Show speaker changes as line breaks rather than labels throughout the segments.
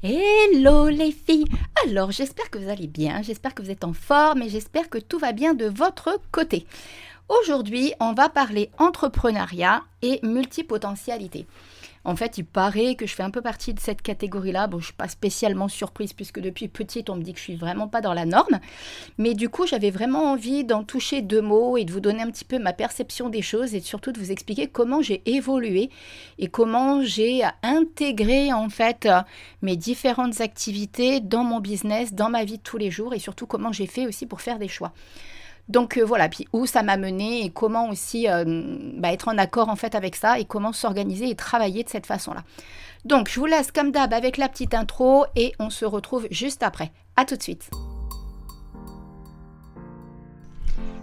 Hello les filles Alors j'espère que vous allez bien, j'espère que vous êtes en forme et j'espère que tout va bien de votre côté. Aujourd'hui on va parler entrepreneuriat et multipotentialité. En fait, il paraît que je fais un peu partie de cette catégorie-là. Bon, je suis pas spécialement surprise puisque depuis petite, on me dit que je suis vraiment pas dans la norme. Mais du coup, j'avais vraiment envie d'en toucher deux mots et de vous donner un petit peu ma perception des choses et surtout de vous expliquer comment j'ai évolué et comment j'ai intégré en fait mes différentes activités dans mon business, dans ma vie de tous les jours et surtout comment j'ai fait aussi pour faire des choix. Donc euh, voilà, puis où ça m'a mené et comment aussi euh, bah, être en accord en fait avec ça et comment s'organiser et travailler de cette façon-là. Donc je vous laisse comme d'hab avec la petite intro et on se retrouve juste après. A tout de suite.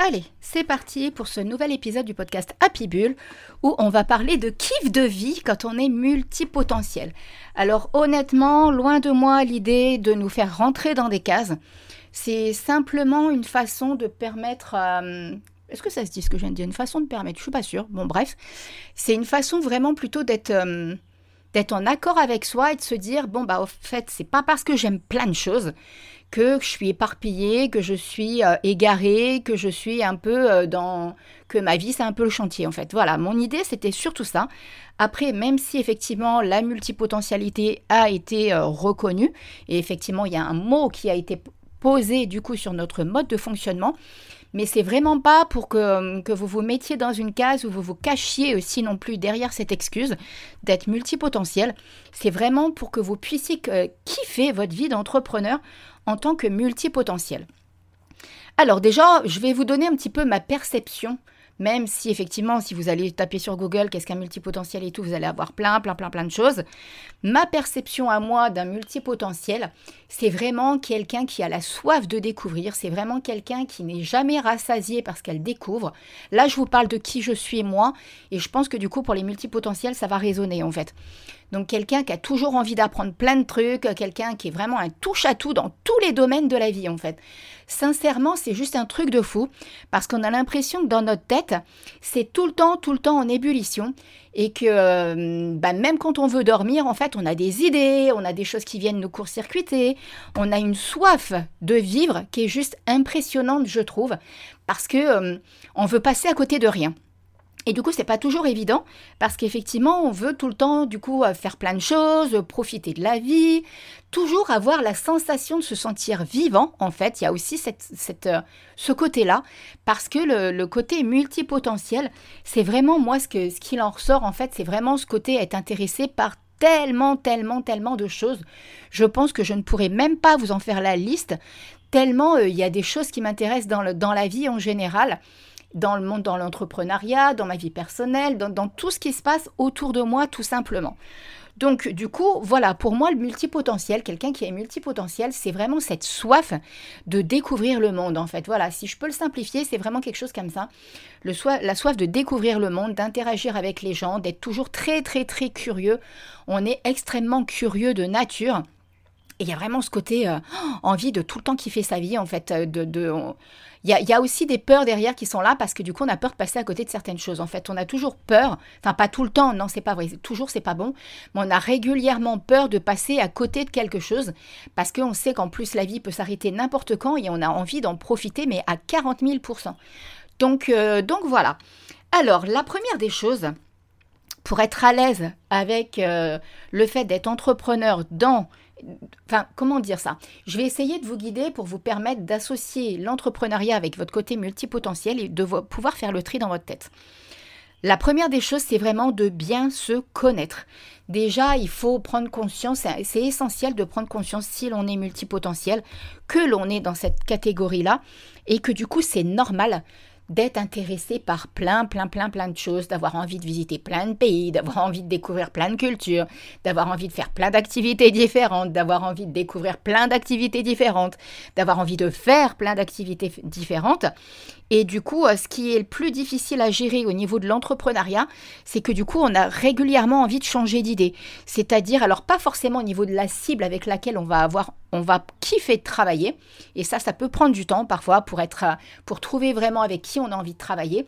Allez, c'est parti pour ce nouvel épisode du podcast Happy Bull où on va parler de kiff de vie quand on est multipotentiel. Alors honnêtement, loin de moi l'idée de nous faire rentrer dans des cases. C'est simplement une façon de permettre à... Est-ce que ça se dit ce que je viens de dire? Une façon de permettre, je suis pas sûre. Bon bref, c'est une façon vraiment plutôt d'être... Euh, d'être en accord avec soi et de se dire bon bah au fait c'est pas parce que j'aime plein de choses que je suis éparpillée, que je suis euh, égarée, que je suis un peu euh, dans... que ma vie c'est un peu le chantier en fait. Voilà, mon idée c'était surtout ça. Après, même si effectivement la multipotentialité a été euh, reconnue, et effectivement il y a un mot qui a été posé du coup sur notre mode de fonctionnement, mais c'est vraiment pas pour que, que, vous vous mettiez dans une case où vous vous cachiez aussi non plus derrière cette excuse d'être multipotentiel. C'est vraiment pour que vous puissiez kiffer votre vie d'entrepreneur en tant que multipotentiel. Alors déjà, je vais vous donner un petit peu ma perception même si effectivement, si vous allez taper sur Google qu'est-ce qu'un multipotentiel et tout, vous allez avoir plein, plein, plein, plein de choses. Ma perception à moi d'un multipotentiel, c'est vraiment quelqu'un qui a la soif de découvrir, c'est vraiment quelqu'un qui n'est jamais rassasié parce qu'elle découvre. Là, je vous parle de qui je suis moi, et je pense que du coup, pour les multipotentiels, ça va résonner en fait. Donc quelqu'un qui a toujours envie d'apprendre plein de trucs, quelqu'un qui est vraiment un touche-à-tout dans tous les domaines de la vie en fait. Sincèrement, c'est juste un truc de fou parce qu'on a l'impression que dans notre tête, c'est tout le temps, tout le temps en ébullition et que euh, bah, même quand on veut dormir, en fait, on a des idées, on a des choses qui viennent nous court-circuiter, on a une soif de vivre qui est juste impressionnante, je trouve, parce que euh, on veut passer à côté de rien. Et du coup, c'est pas toujours évident parce qu'effectivement, on veut tout le temps, du coup, euh, faire plein de choses, profiter de la vie, toujours avoir la sensation de se sentir vivant. En fait, il y a aussi cette, euh, ce côté-là parce que le, côté multipotentiel, c'est vraiment moi ce qu'il en ressort. En fait, c'est vraiment ce côté être intéressé par tellement, tellement, tellement de choses. Je pense que je ne pourrais même pas vous en faire la liste tellement euh, il y a des choses qui m'intéressent dans, dans la vie en général dans le monde, dans l'entrepreneuriat, dans ma vie personnelle, dans, tout ce qui se passe autour de moi, tout simplement. Donc, du coup, voilà, pour moi, le multipotentiel, quelqu'un qui est multipotentiel, c'est vraiment cette soif de découvrir le monde, en fait. Voilà, si je peux le simplifier, c'est vraiment quelque chose comme ça. La soif de découvrir le monde, d'interagir avec les gens, d'être toujours très, très, très curieux. On est extrêmement curieux de nature. Et il y a vraiment ce côté euh, envie de tout le temps kiffer sa vie, en fait. Euh, de, de il, y a, aussi des peurs derrière qui sont là parce que du coup, on a peur de passer à côté de certaines choses. En fait, on a toujours peur, enfin, pas tout le temps, non, c'est pas vrai, toujours, c'est pas bon, mais on a régulièrement peur de passer à côté de quelque chose parce qu'on sait qu'en plus, la vie peut s'arrêter n'importe quand et on a envie d'en profiter, mais à 40 000% donc, euh, donc voilà. Alors, la première des choses, pour être à l'aise avec le fait d'être entrepreneur dans Enfin, comment dire ça? Je vais essayer de vous guider pour vous permettre d'associer l'entrepreneuriat avec votre côté multipotentiel et de pouvoir faire le tri dans votre tête. La première des choses, c'est vraiment de bien se connaître. Déjà, il faut prendre conscience, c'est essentiel de prendre conscience si l'on est multipotentiel, que l'on est dans cette catégorie-là, et que du coup, c'est normal d'être intéressé par plein, plein, plein, plein de choses, d'avoir envie de visiter plein de pays, d'avoir envie de découvrir plein de cultures, d'avoir envie de faire plein d'activités différentes, d'avoir envie de découvrir plein d'activités différentes, d'avoir envie de faire plein d'activités différentes. Et du coup, euh, ce qui est le plus difficile à gérer au niveau de l'entrepreneuriat, c'est que du coup, on a régulièrement envie de changer d'idée. C'est-à-dire, alors pas forcément au niveau de la cible avec laquelle on va avoir, on va kiffer de travailler. Et ça, ça peut prendre du temps parfois pour être, euh, pour trouver vraiment avec qui on a envie de travailler.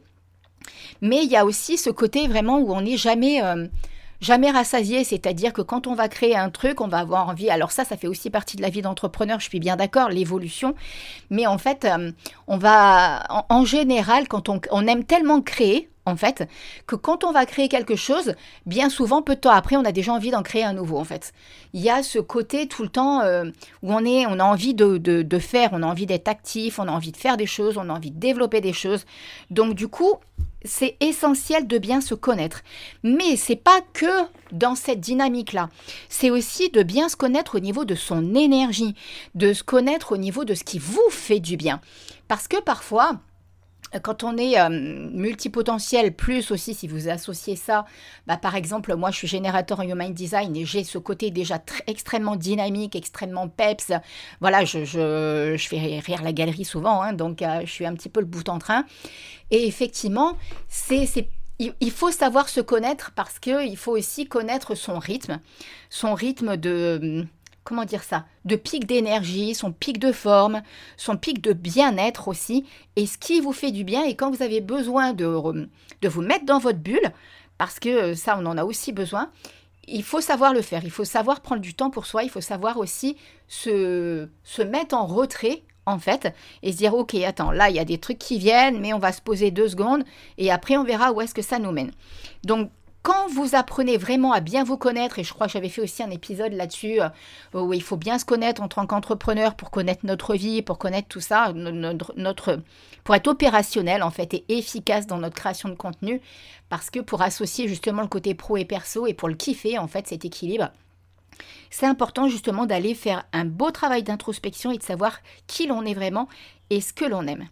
Mais il y a aussi ce côté vraiment où on n'est jamais euh, jamais rassasié, c'est-à-dire que quand on va créer un truc, on va avoir envie. Alors ça, ça fait aussi partie de la vie d'entrepreneur, je suis bien d'accord, l'évolution. Mais en fait, euh, on va, en, général, quand on, on aime tellement créer, en fait, que quand on va créer quelque chose, bien souvent, peu de temps après, on a déjà envie d'en créer un nouveau, en fait. Il y a ce côté tout le temps euh, où on, est, on a envie de, de, faire, on a envie d'être actif, on a envie de faire des choses, on a envie de développer des choses. Donc, du coup, c'est essentiel de bien se connaître. Mais c'est pas que dans cette dynamique-là. C'est aussi de bien se connaître au niveau de son énergie, de se connaître au niveau de ce qui vous fait du bien. Parce que parfois, quand on est euh, multipotentiel, plus aussi si vous associez ça, bah, par exemple, moi je suis générateur en Human Design et j'ai ce côté déjà extrêmement dynamique, extrêmement peps. Voilà, je, je, fais rire la galerie souvent, hein, donc euh, je suis un petit peu le bout en train. Et effectivement, c'est il faut savoir se connaître parce qu'il faut aussi connaître son rythme, son rythme de comment dire ça, de pic d'énergie, son pic de forme, son pic de bien-être aussi, et ce qui vous fait du bien. Et quand vous avez besoin de, de vous mettre dans votre bulle, parce que ça, on en a aussi besoin, il faut savoir le faire, il faut savoir prendre du temps pour soi, il faut savoir aussi se, se mettre en retrait en fait, et se dire, ok, attends, là, il y a des trucs qui viennent, mais on va se poser deux secondes, et après, on verra où est-ce que ça nous mène. Donc, quand vous apprenez vraiment à bien vous connaître, et je crois que j'avais fait aussi un épisode là-dessus, euh, où il faut bien se connaître en tant qu'entrepreneur pour connaître notre vie, pour connaître tout ça, notre, pour être opérationnel en fait et efficace dans notre création de contenu, parce que pour associer justement le côté pro et perso et pour le kiffer en fait cet équilibre, c'est important justement d'aller faire un beau travail d'introspection et de savoir qui l'on est vraiment et ce que l'on aime.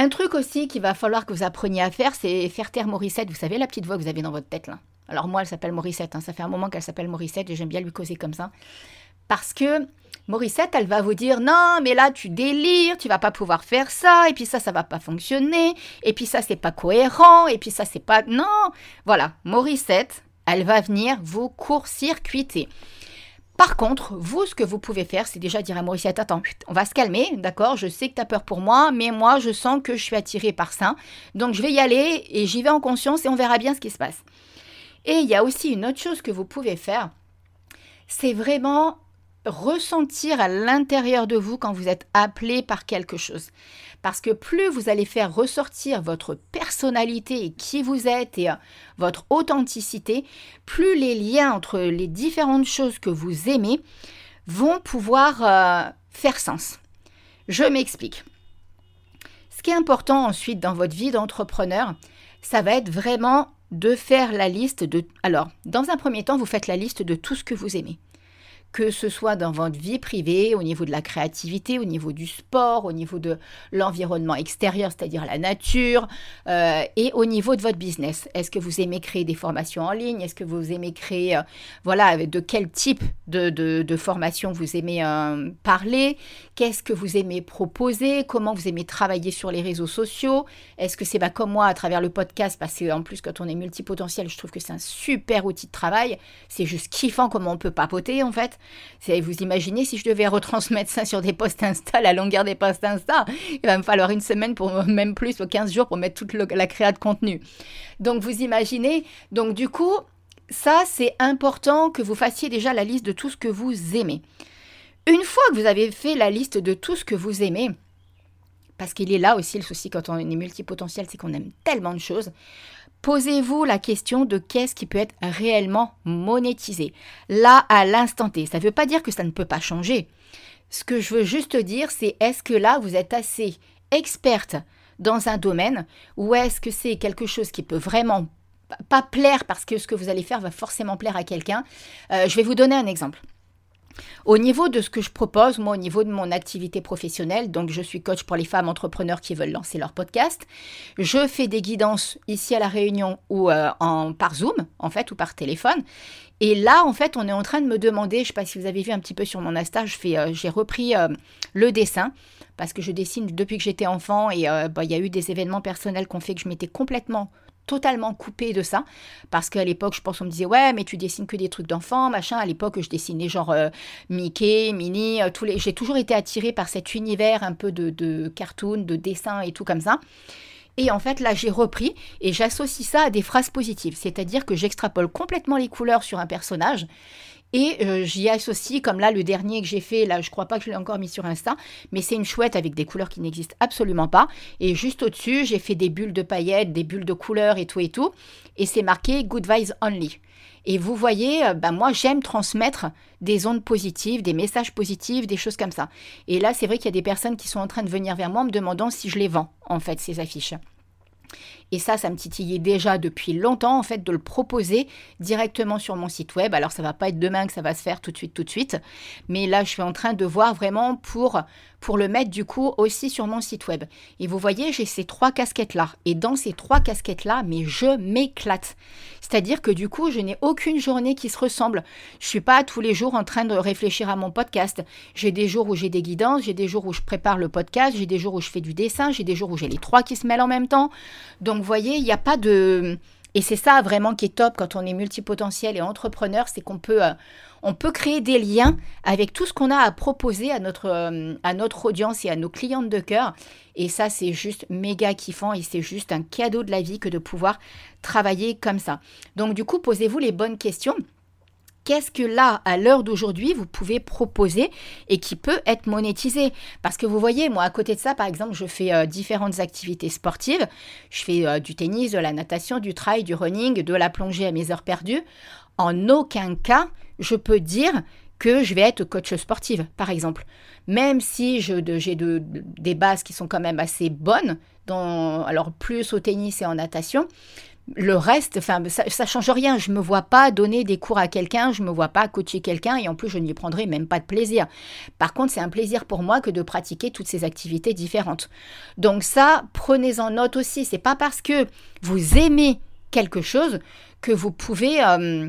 Un truc aussi qu'il va falloir que vous appreniez à faire, c'est faire taire Morissette. Vous savez la petite voix que vous avez dans votre tête là. Alors moi, elle s'appelle Morissette. Hein. Ça fait un moment qu'elle s'appelle Morissette et j'aime bien lui causer comme ça. Parce que Morissette, elle va vous dire non, mais là tu délires, tu vas pas pouvoir faire ça, et puis ça, ça va pas fonctionner, et puis ça, c'est pas cohérent, et puis ça, c'est pas. Non Voilà, Morissette, elle va venir vous court-circuiter. Par contre, vous, ce que vous pouvez faire, c'est déjà dire à Mauriciette, attends, on va se calmer, d'accord Je sais que tu as peur pour moi, mais moi, je sens que je suis attirée par ça. Donc, je vais y aller et j'y vais en conscience et on verra bien ce qui se passe. Et il y a aussi une autre chose que vous pouvez faire, c'est vraiment ressentir à l'intérieur de vous quand vous êtes appelé par quelque chose. Parce que plus vous allez faire ressortir votre personnalité et qui vous êtes et euh, votre authenticité, plus les liens entre les différentes choses que vous aimez vont pouvoir euh, faire sens. Je m'explique. Ce qui est important ensuite dans votre vie d'entrepreneur, ça va être vraiment de faire la liste de... Alors, dans un premier temps, vous faites la liste de tout ce que vous aimez que ce soit dans votre vie privée, au niveau de la créativité, au niveau du sport, au niveau de l'environnement extérieur, c'est-à-dire la nature, euh, et au niveau de votre business. Est-ce que vous aimez créer des formations en ligne? Est-ce que vous aimez créer, euh, voilà, de quel type de, de, formation vous aimez euh, parler? Qu'est-ce que vous aimez proposer? Comment vous aimez travailler sur les réseaux sociaux? Est-ce que c'est bah, comme moi à travers le podcast Parce qu'en plus, quand on est multipotentiel, je trouve que c'est un super outil de travail. C'est juste kiffant comment on peut papoter en fait. Vous imaginez si je devais retransmettre ça sur des posts Insta, la longueur des posts Insta, il va me falloir une semaine, pour même plus, ou 15 jours pour mettre toute la création de contenu. Donc vous imaginez, donc du coup, ça c'est important que vous fassiez déjà la liste de tout ce que vous aimez. Une fois que vous avez fait la liste de tout ce que vous aimez, parce qu'il est là aussi le souci quand on est multipotentiel, c'est qu'on aime tellement de choses. Posez-vous la question de qu'est-ce qui peut être réellement monétisé. Là, à l'instant T. Ça ne veut pas dire que ça ne peut pas changer. Ce que je veux juste dire, c'est est-ce que là, vous êtes assez experte dans un domaine ou est-ce que c'est quelque chose qui peut vraiment pas plaire parce que ce que vous allez faire va forcément plaire à quelqu'un? Euh, je vais vous donner un exemple. Au niveau de ce que je propose, moi, au niveau de mon activité professionnelle, donc je suis coach pour les femmes entrepreneurs qui veulent lancer leur podcast. Je fais des guidances ici à La Réunion ou euh, en, par Zoom, en fait, ou par téléphone. Et là, en fait, on est en train de me demander, je ne sais pas si vous avez vu un petit peu sur mon Insta, euh, j'ai repris le dessin parce que je dessine depuis que j'étais enfant et bah, il y a eu des événements personnels qui ont fait que je m'étais complètement totalement coupée de ça. Parce qu'à l'époque, je pense, on me disait, ouais, mais tu dessines que des trucs d'enfants, machin. À l'époque, je dessinais genre euh, Mickey, Minnie, euh, tous les. J'ai toujours été attirée par cet univers un peu de, de cartoon, de dessin et tout comme ça. Et en fait, là, j'ai repris et j'associe ça à des phrases positives. C'est-à-dire que j'extrapole complètement les couleurs sur un personnage et euh, j'y associe, comme là, le dernier que j'ai fait, là, je crois pas que je l'ai encore mis sur Insta, mais c'est une chouette avec des couleurs qui n'existent absolument pas. Et juste au-dessus, j'ai fait des bulles de paillettes, des bulles de couleurs et tout et tout. Et c'est marqué Good Vibes Only. Et vous voyez, bah, moi, j'aime transmettre des ondes positives, des messages positifs, des choses comme ça. Et là, c'est vrai qu'il y a des personnes qui sont en train de venir vers moi me demandant si je les vends, en fait, ces affiches. Et ça, ça me titillait déjà depuis longtemps, en fait, de le proposer directement sur mon site web. Alors, ça va pas être demain que ça va se faire tout de suite, tout de suite. Mais là, je suis en train de voir vraiment pour, pour le mettre, du coup, aussi sur mon site web. Et vous voyez, j'ai ces trois casquettes-là. Et dans ces trois casquettes-là, mais je m'éclate. C'est-à-dire que du coup, je n'ai aucune journée qui se ressemble. Je suis pas tous les jours en train de réfléchir à mon podcast. J'ai des jours où j'ai des guidances, j'ai des jours où je prépare le podcast, j'ai des jours où je fais du dessin, j'ai des jours où j'ai les trois qui se mêlent en même temps. Donc, vous voyez, il n'y a pas de... Et c'est ça vraiment qui est top quand on est multipotentiel et entrepreneur, c'est qu'on peut, euh, peut créer des liens avec tout ce qu'on a à proposer à notre, euh, à notre audience et à nos clientes de cœur. Et ça, c'est juste méga kiffant et c'est juste un cadeau de la vie que de pouvoir travailler comme ça. Donc du coup, posez-vous les bonnes questions qu'est-ce que là, à l'heure d'aujourd'hui, vous pouvez proposer et qui peut être monétisé Parce que vous voyez, moi, à côté de ça, par exemple, je fais euh, différentes activités sportives. Je fais euh, du tennis, de la natation, du trail, du running, de la plongée à mes heures perdues. En aucun cas, je peux dire que je vais être coach sportive, par exemple. Même si j'ai de, des bases qui sont quand même assez bonnes, dans, alors plus au tennis et en natation, le reste, ça, ne change rien. Je me vois pas donner des cours à quelqu'un, je me vois pas coacher quelqu'un, et en plus, je n'y prendrai même pas de plaisir. Par contre, c'est un plaisir pour moi que de pratiquer toutes ces activités différentes. Donc ça, prenez-en note aussi. C'est pas parce que vous aimez quelque chose que vous pouvez euh,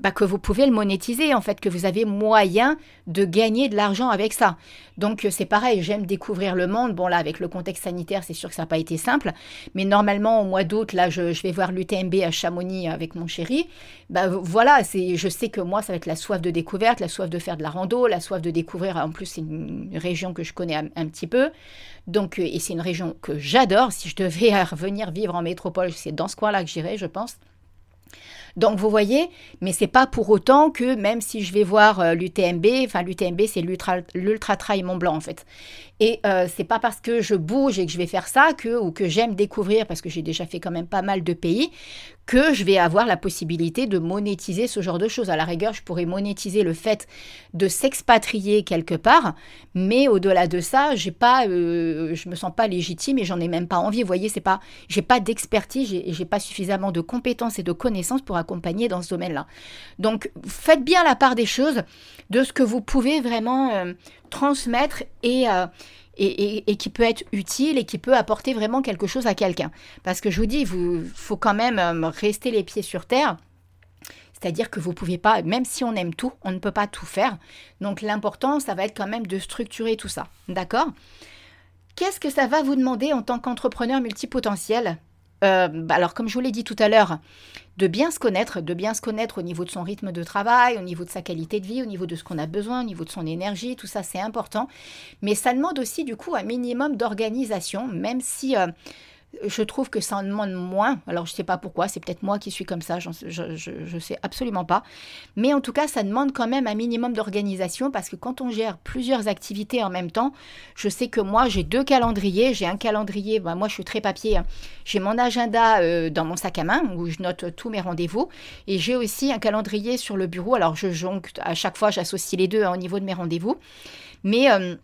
bah, que vous pouvez le monétiser, en fait, que vous avez moyen de gagner de l'argent avec ça. Donc euh, c'est pareil, j'aime découvrir le monde. Bon là, avec le contexte sanitaire, c'est sûr que ça n'a pas été simple, mais normalement au mois d'août, là, je, vais voir l'UTMB à Chamonix avec mon chéri. Bah voilà, c'est, je sais que moi, ça va être la soif de découverte, la soif de faire de la rando, la soif de découvrir. En plus, c'est une région que je connais un, un petit peu. Donc, euh, et c'est une région que j'adore. Si je devais revenir vivre en métropole, c'est dans ce coin-là que j'irais, je pense. Donc vous voyez, mais c'est pas pour autant que même si je vais voir euh, l'UTMB, enfin l'UTMB c'est l'ultra trail Mont Blanc en fait. Et euh, c'est pas parce que je bouge et que je vais faire ça que ou que j'aime découvrir parce que j'ai déjà fait quand même pas mal de pays que je vais avoir la possibilité de monétiser ce genre de choses. À la rigueur, je pourrais monétiser le fait de s'expatrier quelque part, mais au-delà de ça, j'ai pas, euh, je me sens pas légitime et j'en ai même pas envie. Vous voyez, c'est pas, j'ai pas d'expertise, j'ai, j'ai pas suffisamment de compétences et de connaissances pour accompagner dans ce domaine-là. Donc, faites bien la part des choses, de ce que vous pouvez vraiment euh, transmettre euh, et, et, qui peut être utile et qui peut apporter vraiment quelque chose à quelqu'un. Parce que je vous dis, il faut quand même euh, rester les pieds sur terre. C'est-à-dire que vous pouvez pas, même si on aime tout, on ne peut pas tout faire. Donc l'important, ça va être quand même de structurer tout ça. D'accord? Qu'est-ce que ça va vous demander en tant qu'entrepreneur multipotentiel? Euh, bah, alors, comme je vous l'ai dit tout à l'heure, de bien se connaître, de bien se connaître au niveau de son rythme de travail, au niveau de sa qualité de vie, au niveau de ce qu'on a besoin, au niveau de son énergie, tout ça c'est important. Mais ça demande aussi du coup un minimum d'organisation, même si euh, je trouve que ça en demande moins. Alors, je ne sais pas pourquoi, c'est peut-être moi qui suis comme ça, je ne sais absolument pas. Mais en tout cas, ça demande quand même un minimum d'organisation parce que quand on gère plusieurs activités en même temps, je sais que moi, j'ai deux calendriers. J'ai un calendrier, bah, moi, je suis très papier. Hein. J'ai mon agenda euh, dans mon sac à main où je note tous mes rendez-vous. Et j'ai aussi un calendrier sur le bureau. Alors, je jonque, à chaque fois, j'associe les deux hein, au niveau de mes rendez-vous. Mais... Euh,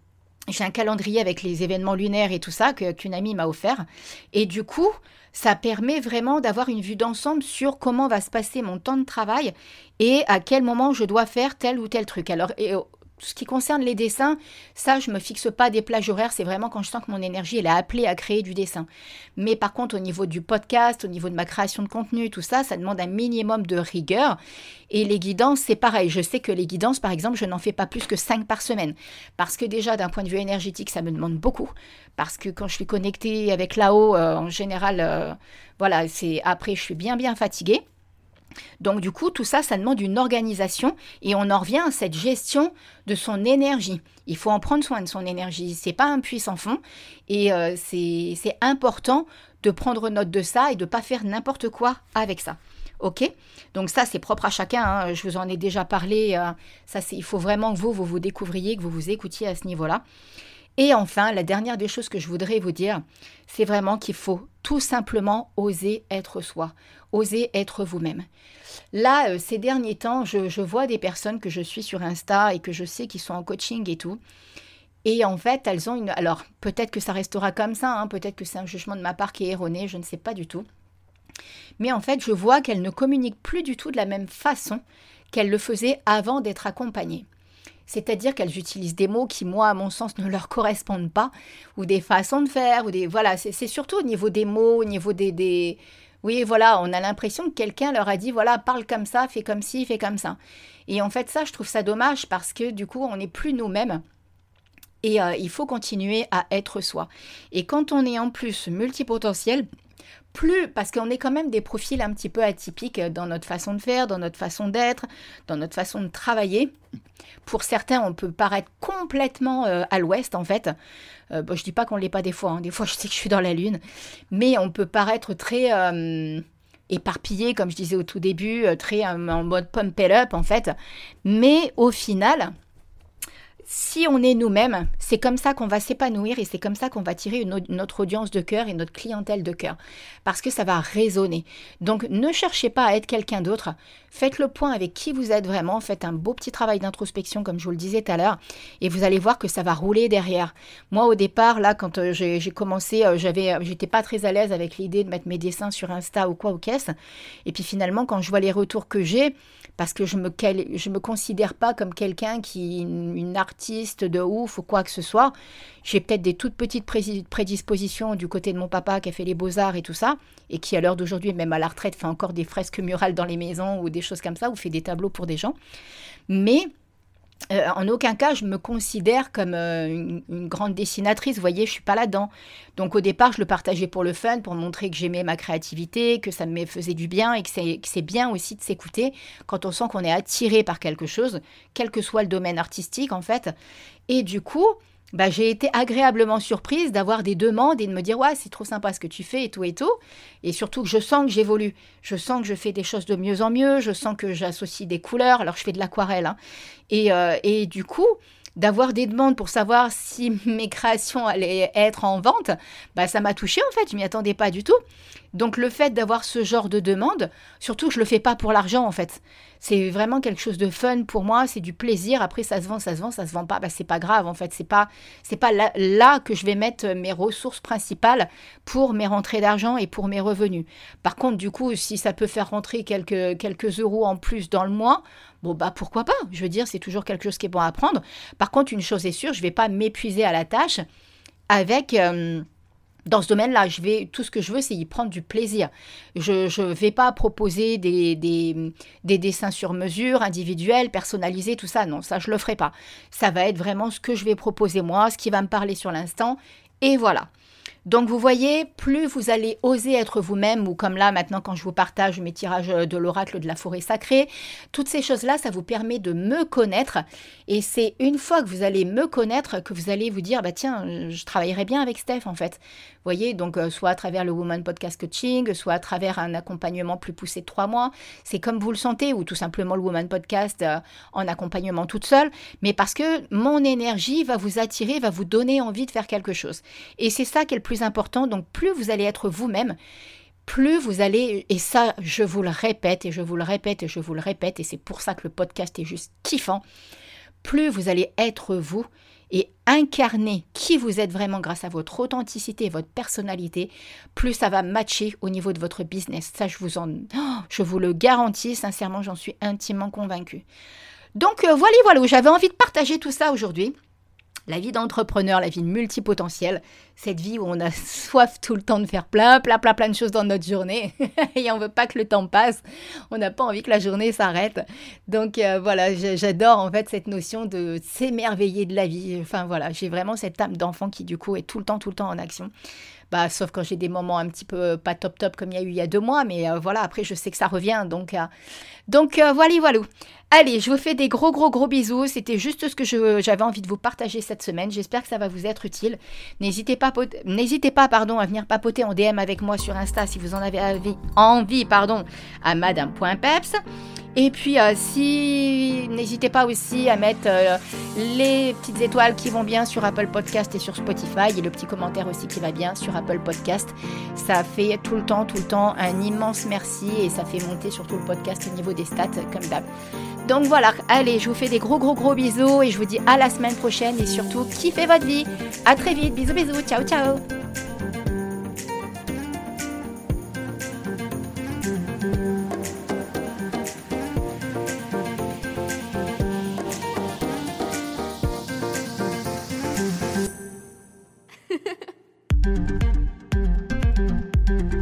j'ai un calendrier avec les événements lunaires et tout ça qu'une amie m'a offert. Et du coup, ça permet vraiment d'avoir une vue d'ensemble sur comment va se passer mon temps de travail et à quel moment je dois faire tel ou tel truc. Alors, ce qui concerne les dessins, ça, je me fixe pas des plages horaires. C'est vraiment quand je sens que mon énergie, est appelée à créer du dessin. Mais par contre, au niveau du podcast, au niveau de ma création de contenu, tout ça, ça demande un minimum de rigueur. Et les guidances, c'est pareil. Je sais que les guidances, par exemple, je n'en fais pas plus que 5 par semaine. Parce que déjà, d'un point de vue énergétique, ça me demande beaucoup. Parce que quand je suis connectée avec là-haut, euh, en général, euh, voilà, c'est après, je suis bien, bien fatiguée. Donc du coup, tout ça, ça demande une organisation et on en revient à cette gestion de son énergie. Il faut en prendre soin de son énergie. C'est pas un puissant fond et euh, c'est important de prendre note de ça et de pas faire n'importe quoi avec ça. Ok? Donc ça, c'est propre à chacun. Hein. Je vous en ai déjà parlé. Euh, ça, c'est il faut vraiment que vous, vous vous découvriez, que vous vous écoutiez à ce niveau-là. Et enfin, la dernière des choses que je voudrais vous dire, c'est vraiment qu'il faut tout simplement oser être soi, oser être vous-même. Là, euh, ces derniers temps, je, vois des personnes que je suis sur Insta et que je sais qui sont en coaching et tout. Et en fait, elles ont une... Alors, peut-être que ça restera comme ça, hein, peut-être que c'est un jugement de ma part qui est erroné, je ne sais pas du tout. Mais en fait, je vois qu'elles ne communiquent plus du tout de la même façon qu'elles le faisaient avant d'être accompagnées. C'est-à-dire qu'elles utilisent des mots qui, moi, à mon sens, ne leur correspondent pas, ou des façons de faire, ou des... Voilà, c'est surtout au niveau des mots, au niveau des... Oui, voilà, on a l'impression que quelqu'un leur a dit, voilà, parle comme ça, fais comme ci, fais comme ça. Et en fait, ça, je trouve ça dommage parce que du coup, on n'est plus nous-mêmes. Et euh, il faut continuer à être soi. Et quand on est en plus multipotentiel, plus, parce qu'on est quand même des profils un petit peu atypiques dans notre façon de faire, dans notre façon d'être, dans notre façon de travailler. Pour certains, on peut paraître complètement euh, à l'ouest, en fait. Euh, bon, je dis pas qu'on l'est pas des fois, hein. des fois je sais que je suis dans la lune, mais on peut paraître très euh, éparpillé, comme je disais au tout début, très en mode pump it up, en fait. Mais au final, si on est nous-mêmes, c'est comme ça qu'on va s'épanouir et c'est comme ça qu'on va tirer notre audience de cœur et notre clientèle de cœur. Parce que ça va résonner. Donc ne cherchez pas à être quelqu'un d'autre. Faites le point avec qui vous êtes vraiment. Faites un beau petit travail d'introspection, comme je vous le disais tout à l'heure. Et vous allez voir que ça va rouler derrière. Moi, au départ, là, quand euh, j'ai commencé, euh, j'avais, j'étais pas très à l'aise avec l'idée de mettre mes dessins sur Insta ou quoi ou qu'est-ce. Et puis finalement, quand je vois les retours que j'ai, parce que je me, je me considère pas comme quelqu'un qui, une artiste de ouf ou quoi que ce soit. J'ai peut-être des toutes petites prédispositions du côté de mon papa qui a fait les beaux-arts et tout ça, et qui à l'heure d'aujourd'hui, même à la retraite, fait encore des fresques murales dans les maisons ou des choses comme ça, ou fait des tableaux pour des gens. Mais euh, en aucun cas, je me considère comme euh, une, grande dessinatrice. Vous voyez, je suis pas là-dedans. Donc au départ, je le partageais pour le fun, pour montrer que j'aimais ma créativité, que ça me faisait du bien et que c'est bien aussi de s'écouter quand on sent qu'on est attiré par quelque chose, quel que soit le domaine artistique en fait. Et du coup, bah, j'ai été agréablement surprise d'avoir des demandes et de me dire ouais c'est trop sympa ce que tu fais et tout et tout. Et surtout que je sens que j'évolue. Je sens que je fais des choses de mieux en mieux. Je sens que j'associe des couleurs. Alors je fais de l'aquarelle hein. et, euh, et du coup d'avoir des demandes pour savoir si mes créations allaient être en vente, bah ça m'a touché en fait, je m'y attendais pas du tout. Donc le fait d'avoir ce genre de demande, surtout je le fais pas pour l'argent en fait. C'est vraiment quelque chose de fun pour moi, c'est du plaisir. Après ça se vend, ça se vend, ça se vend pas, bah c'est pas grave en fait, c'est pas c'est pas là, là, que je vais mettre mes ressources principales pour mes rentrées d'argent et pour mes revenus. Par contre, du coup, si ça peut faire rentrer quelques quelques euros en plus dans le mois, bon bah pourquoi pas? Je veux dire, c'est toujours quelque chose qui est bon à prendre. Par contre, une chose est sûre, je vais pas m'épuiser à la tâche avec euh, dans ce domaine-là, je vais, tout ce que je veux, c'est y prendre du plaisir. Je ne vais pas proposer des, des, des, dessins sur mesure, individuels, personnalisés, tout ça. Non, ça, je le ferai pas. Ça va être vraiment ce que je vais proposer moi, ce qui va me parler sur l'instant. Et voilà. Donc vous voyez, plus vous allez oser être vous-même, ou comme là maintenant quand je vous partage mes tirages de l'oracle de la forêt sacrée, toutes ces choses-là, ça vous permet de me connaître. Et c'est une fois que vous allez me connaître que vous allez vous dire, bah tiens, je travaillerai bien avec Steph en fait. Vous voyez, donc euh, soit à travers le Woman Podcast Coaching, soit à travers un accompagnement plus poussé de trois mois. C'est comme vous le sentez, ou tout simplement le Woman Podcast euh, en accompagnement toute seule. Mais parce que mon énergie va vous attirer, va vous donner envie de faire quelque chose. Et c'est ça qui est le plus important. Donc plus vous allez être vous-même, plus vous allez, et ça je vous le répète, et je vous le répète, et je vous le répète, et c'est pour ça que le podcast est juste kiffant, plus vous allez être vous et incarner qui vous êtes vraiment grâce à votre authenticité votre personnalité, plus ça va matcher au niveau de votre business. Ça, je vous, en, oh, je vous le garantis, sincèrement, j'en suis intimement convaincue. Donc euh, voilà, voilà, j'avais envie de partager tout ça aujourd'hui. La vie d'entrepreneur, la vie multipotentielle, cette vie où on a soif tout le temps de faire plein, plein, plein, plein de choses dans notre journée et on veut pas que le temps passe. On n'a pas envie que la journée s'arrête. Donc euh, voilà, j'adore en fait cette notion de s'émerveiller de la vie. Enfin voilà, j'ai vraiment cette âme d'enfant qui du coup est tout le temps, tout le temps en action. Bah, sauf quand j'ai des moments un petit peu pas top top comme il y a eu il y a deux mois, mais euh, voilà, après je sais que ça revient. Donc, euh, donc voilà, voilà. Allez, je vous fais des gros, gros, gros bisous. C'était juste ce que j'avais envie de vous partager cette semaine. J'espère que ça va vous être utile. N'hésitez pas, n'hésitez pas pardon, à venir papoter en DM avec moi sur Insta si vous en avez envie, pardon, à madame.peps. Et puis, euh, si n'hésitez pas aussi à mettre euh, les petites étoiles qui vont bien sur Apple Podcast et sur Spotify et le petit commentaire aussi qui va bien sur Apple Podcast. Ça fait tout le temps, tout le temps un immense merci et ça fait monter surtout le podcast au niveau des stats comme d'hab. Donc voilà, allez, je vous fais des gros gros gros bisous et je vous dis à la semaine prochaine et surtout kiffez votre vie. À très vite, bisous bisous, ciao ciao.